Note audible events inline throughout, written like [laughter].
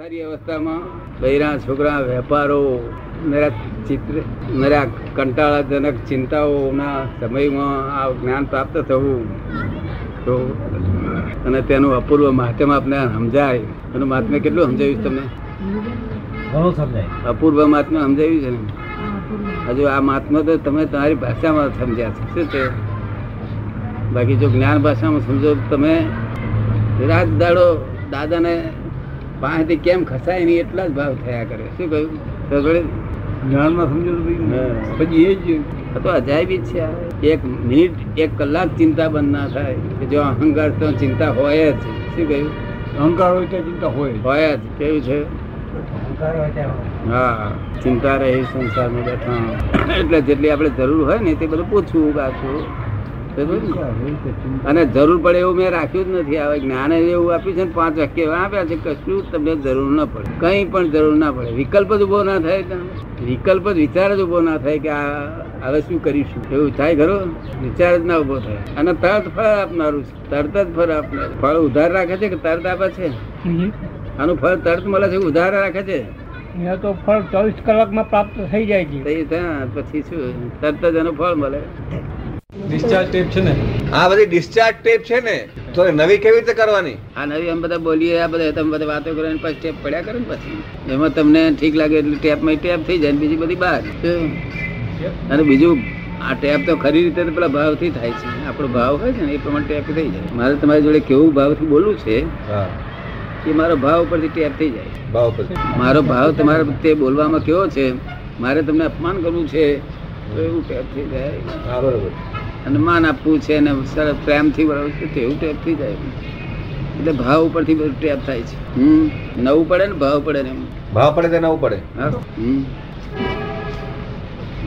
સારી અવસ્થામાં બૈરા છોકરા વેપારો નરા ચિત્ર નરા કંટાળાજનક ચિંતાઓના સમયમાં આ જ્ઞાન પ્રાપ્ત થવું. તો અને તેનું અપૂર્વ માધ્યમ આપને સમજાય. એનું મહાત્મ્ય કેટલું સમજાવ્યું તમને? ઘણું સમજાય. અપૂર્વ મહાત્મ્ય સમજાવ્યું છે ને? હજુ આ મહાત્મા તો તમે તમારી ભાષામાં સમજ્યા છે. શું છે? બાકી જો જ્ઞાન ભાષામાં સમજો તો તમે રાત દાડો દાદાને પાસેથી કેમ ખસાય નહીં એટલા જ ભાવ થયા કરે. શું કહ્યું? જ્ઞાનમાં સમજો પછી એ જ આ તો અજાયબી જ છે એક મિનિટ એક કલાક ચિંતા બંધ ના થાય. કે જો અહંકાર તો ચિંતા હોય જ. શું કહ્યું? અહંકાર હોય તો ચિંતા હોય હોય જ. કેવું છે? હા. ચિંતા રહી સંસારમાં બેઠા. એટલે જેટલી આપણે જરૂર હોય ને તે બધું પૂછવું ને? અને જરૂર પડે એવું મેં રાખ્યું જ નથી. હવે જ્ઞાન એવું આપ્યું છે ને પાંચ વાક્ય એવા આપ્યા છે કશું જ તમને જરૂર ના પડે. કંઈ પણ જરૂર ના પડે. વિકલ્પ જ ઊભો ના થાય વિકલ્પ જ વિચાર જ ઊભો ના થાય કે આ હવે શું કરીશું? એવું થાય ખરો? વિચાર જ ના ઊભો થાય. અને તરત ફળ આપનારું છે. તરત જ ફળ આપનારું. ફળ ઉધાર રાખે છે કે તરત આપે છે? આનું ફળ તરત મળે છે ઉધાર રાખે છે? અહીંયા તો ફળ ચોવીસ કલાકમાં પ્રાપ્ત થઈ જાય છે. પછી શું? તરત જ એનું ફળ મળે. ડિસ્ચાર્જ ટેપ છે ને? આ બધી ડિસ્ચાર્જ ટેપ છે ને તો નવી કેવી રીતે કરવાની? આ નવી અમે બધા બોલીએ આ બધા તમે બધા વાતો કરો પછી ટેપ પડ્યા કરે ને પછી? એમાં તમને ઠીક લાગે એટલે ટેપમાં ટેપ થઈ જાય બીજી બધી બહાર? અને બીજું આ ટેપ તો ખરી રીતે પેલા ભાવથી થાય છે. આપણો ભાવ હોય છે ને એ પ્રમાણે ટેપ થઈ જાય. મારે તમારી જોડે કેવું ભાવથી બોલવું છે હા. એ મારો ભાવ ઉપરથી ટેપ થઈ જાય. ભાવ પછી મારો ભાવ તમારા તે બોલવામાં કેવો છે મારે તમને અપમાન કરવું છે તો એવું ટેપ થઈ જાય. બરોબર. અને માન આપવું છે અને સરસ પ્રેમથી વળવું છે તેવું ટેપ થઈ જાય. એટલે ભાવ ઉપરથી બધું ટેપ થાય છે. હમ નવું પડે ને ભાવ પડે ને ભાવ પડે તો નવું પડે. હમ.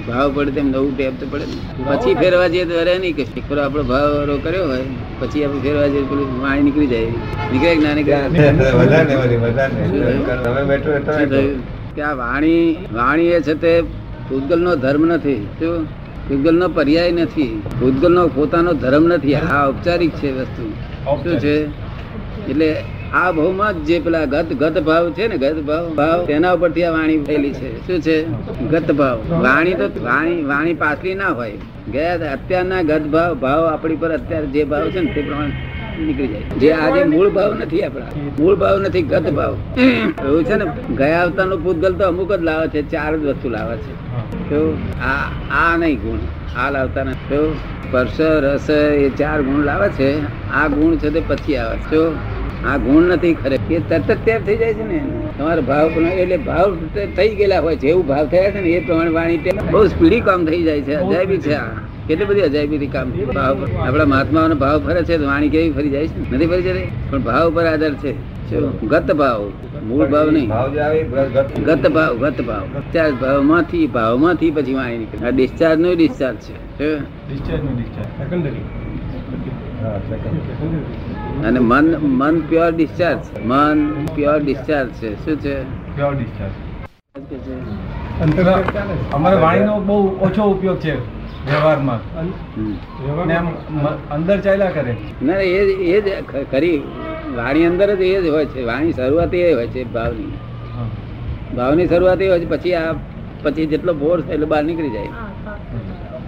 ભાવ પડે તેમ નવું ટેપ તો પડે ને. પછી ફેરવા જઈએ તો અરે નહીં કે પેલો આપણો ભાવ કર્યો હોય પછી આપણે ફેરવા જઈએ પેલું વાણી નીકળી જાય. નીકળે ના નીકળે? કે આ વાણી વાણી એ છે તે પૂતગલનો ધર્મ નથી. શું? પૂતગલનો પર્યાય નથી. પૂતગલનો પોતાનો ધર્મ નથી. આ ઔપચારિક છે વસ્તુ. શું છે? એટલે આ ભાવમાં જ જે પેલા ગત ગત ભાવ છે ને ગત ભાવ ભાવ તેના ઉપરથી આ વાણી થયેલી છે. શું છે? ગત ભાવ. વાણી તો વાણી વાણી પાછલી ના હોય. ગયા અત્યારના ગત ભાવ ભાવ આપણી પર અત્યારે જે ભાવ છે ને તે પ્રમાણે નીકળી જાય. જે આજે મૂળ ભાવ નથી આપણા, મૂળ ભાવ નથી, ગત ભાવ. એવું છે ને, ગયા અવતારનો પૂતગલ તો અમુક જ લાવે છે, ચાર જ વસ્તુ લાવે છે. કેવું આ આ નહીં ગુણ, આ લાવતા નથી. કેવું સ્પર્શ, રસ એ ચાર ગુણ લાવે છે, આ ગુણ છે તે પછી આવે. છે આ ગુણ નથી ખરે. એ તરત જ ટેપ થઈ જાય છે ને તમારો ભાવ એટલે ભાવ થઈ ગયેલા હોય છે એવું ભાવ થયા છે ને, એ પ્રમાણે વાણી બહુ સ્પીડી કામ થઈ જાય છે, અજાયબી છે આ. કેટલી બધી અજાયબી કામ. ભાવ આપણા મહાત્માઓનો ભાવ ફરે છે તો વાણી કેવી ફરી જાય છે? નથી ફરી જતી? પણ ભાવ પર આધાર છે. ગત ભાવ. મૂળ ભાવ નહીં. ભાવ જે આવે એ ગત- ભાવ. ગત ભાવ ડિસ્ચાર્જ ભાવમાંથી ભાવમાંથી પછી વાણી નીકળે. આ ડિસ્ચાર્જ નો ડિસ્ચાર્જ છે. શું? ડિસ્ચાર્જનું ડિસ્ચાર્જ સેકન્ડરી હા, second. અને મન મન પ્યોર ડિસ્ચાર્જ મન પ્યોર ડિસ્ચાર્જ છે. શું છે? પ્યોર ડિસ્ચાર્જ અમારે વાણીનો બહુ ઓછો ઉપયોગ છે વ્યવહારમાં. અંદર ચાલ્યા કરે. ના એ એ જ ખરી. વાણી અંદર જ એ જ હોય છે. વાણી શરૂઆત એ હોય છે ભાવની. હા. ભાવની શરૂઆત એ હોય છે પછી આ પછી જેટલો ફોર્સ એટલો બહાર નીકળી જાય.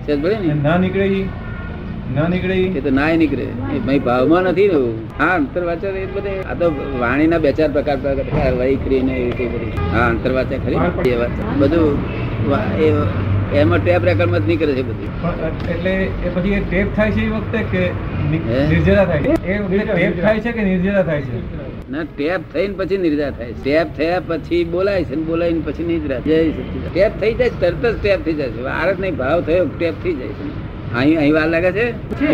છે ને? ને ના નીકળે ના નીકળે? એ તો નાય નીકળે. એ ભાવમાં નથી ને હા. અંતરવાચા એ બધે આ તો વાણીના બે ચાર પ્રકાર પ્રકાર ને એવી બધી. હા અંતરવાચા ખરી બધું એ એમાં ટેપ રેકર્ડમાં જ નીકળે છે બધું. એટલે એ પછી ટેપ થાય છે એ વખતે કે નિર્જરા થાય એ ટેપ થાય છે કે નિર્જરા થાય છે? ના ટેપ થઈને પછી નિર્જા થાય ટેપ થયા પછી બોલાય છે ને બોલાય પછી જય ટેપ થઈ જાય છે, તરત જ ટેપ થઈ જાય છે. વાર નહીં ભાવ થયો ટેપ થઈ જાય છે. અહીં અહીં વાર લાગે છે?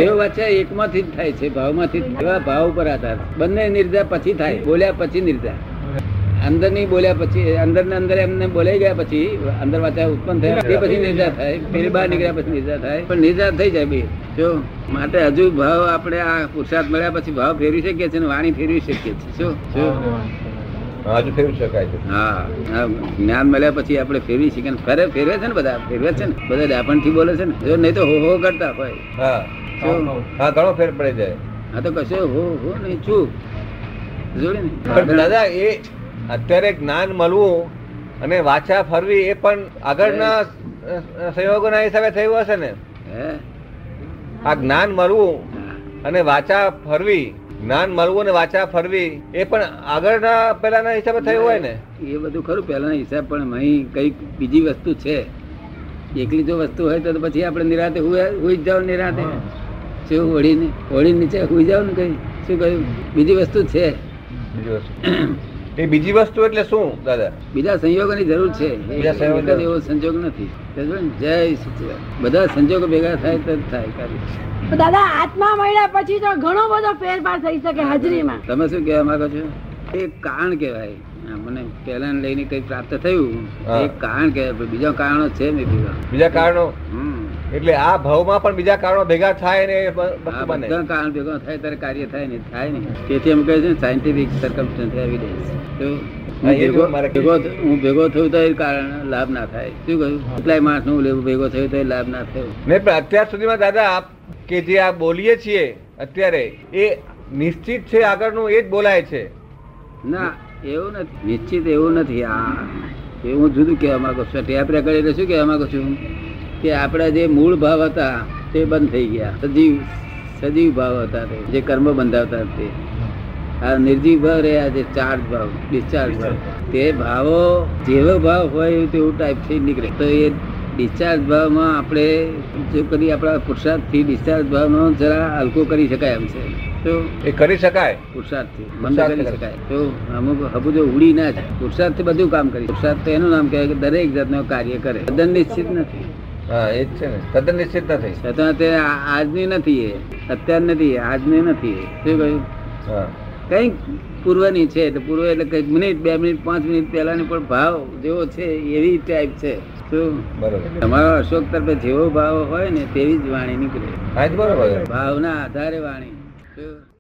એવો વચ્ચે એકમાંથી જ થાય છે ભાવમાંથી. એવા ભાવ ઉપર આધાર. બંને નિર્ધાર પછી થાય બોલ્યા પછી નિર્ધાર. અંદર નહીં બોલ્યા પછી અંદર ને અંદર એમને બોલાઈ ગયા પછી અંદર વાચા ઉત્પન્ન થયા તે પછી નિર્જા થાય. ફેર બહાર નીકળ્યા પછી નિર્જા થાય. પણ નિર્ધાર થઈ જાય બે. જો માટે હજુ ભાવ આપણે આ પુરુષાર્થ મળ્યા પછી ભાવ ફેરવી શકીએ છીએ વાણી ફેરવી શકીએ છીએ. શું શું હજુ ફેરવી શકાય છે. હા જ્ઞાન મળ્યા પછી આપણે ફેરવી શકીએ ફરે ફેરવે છે ને બધા ફેરવે છે ને? બધા ડાપણથી બોલે છે ને? જો નહીં તો હો હો કરતા હોય. હા હા ઘણો ફેર પડે જાય. હા તો કશે હો હો નહીં ચૂપ જોડે ને? દાદા એ અત્યારે જ્ઞાન મળવું અને વાછા ફરવી એ પણ આગળના સંયોગોના હિસાબે થયું હશે ને? હે? આ જ્ઞાન મળવું અને વાચા ફરવી જ્ઞાન મળવું ને વાચા ફરવી એ પણ આગળના પહેલાના હિસાબે થયું હોય ને? એ બધું ખરું પહેલાના હિસાબ પણ અહીં કંઈક બીજી વસ્તુ છે. એકલી જો વસ્તુ હોય તો પછી આપણે નિરાતે હોઈ જ જાવ નિરાતે. શું હોળી હોળી નીચે હોઈ જાવ ને કઈ? શું કહ્યું? બીજી વસ્તુ છે. બીજી વસ્તુ. [coughs] એ બીજી વસ્તુ એટલે શું દાદા? બીજા સંયોગોની જરૂર છે. બીજા સંયોગો એવો સંજોગ નથી. જય બધા સંજોગો ભેગા થાય તો થાય દાદા આત્મા મળ્યા પછી તો ઘણો બધો ફેરફાર થઈ શકે હાજરીમાં. તમે શું કહેવા માંગો છો? એ કારણ કહેવાય. મને પહેલા લઈને કઈ પ્રાપ્ત થયું. એ એક કારણ કહેવાય. બીજા કારણો છે મેં ભેગા બીજા કારણો? હમ. એટલે આ ભાવમાં પણ બીજા કારણો ભેગા થાય ને બને બધા કારણ ભેગા થાય ત્યારે કાર્ય થાય ને થાય ને તેથી એમ કહે છે સાયન્ટિફિક સર્કમસ્ટન્સ એવિડન્સ હું ભેગો થયું તો એ કારણ લાભ ના થાય. શું કહ્યું? કેટલાય માણસનું લેવું ભેગો થયું તો લાભ ના થયો. નહીં પણ અત્યાર સુધીમાં દાદા આપ કે જે આ બોલીએ છીએ અત્યારે એ નિશ્ચિત છે આગળનું એ જ બોલાય છે? ના એવું નથી. નિશ્ચિત એવું નથી. આ એ હું જુદું કહેવા માંગુ છું. ટેપ રેકર્ડ એટલે શું કહેવા માંગુ છું કે આપણા જે મૂળ ભાવ હતા તે બંધ થઈ ગયા. સજીવ સજીવ ભાવ હતા તે જે કર્મ બંધાવતા તે. આ નિર્જીવ ભાવ રહ્યા જે ચાર્જ ભાવ ડિસ્ચાર્જ ભાવ. તે ભાવો જેવો ભાવ હોય તેવું ટાઈપ થઈ નીકળે. તો એ ડિસ્ચાર્જ ભાવમાં આપણે જો કરી આપણા પુરુષાર્થથી ડિસ્ચાર્જ ભાવનો જરા હલકો કરી શકાય એમ છે. તો એ કરી શકાય? પુરુષાર્થથી બંધ કરી શકાય. તો અમુક હબુ જો ઉડી ના જાય. પુરુષાર્થથી બધું કામ કરી. પુરુષાર્થ તો એનું નામ કહેવાય કે દરેક જાતનું કાર્ય કરે. નિશ્ચિત નથી. હા એ જ છે ને. તદ્દન નિશ્ચિત નથી છતાં તે આજની નથી એ. અત્યાર નથી આજની નથી. શું કહ્યું? કંઈક પૂર્વની છે. પૂર્વ એટલે કંઈક મિનિટ બે મિનિટ પાંચ મિનિટ પહેલાની પણ ભાવ જેવો છે એવી ટાઈપ છે. શું? બરોબર. તમારો અશોક તરફે જેવો ભાવ હોય ને તેવી જ વાણી નીકળે. ભાવના આધારે વાણી. શું?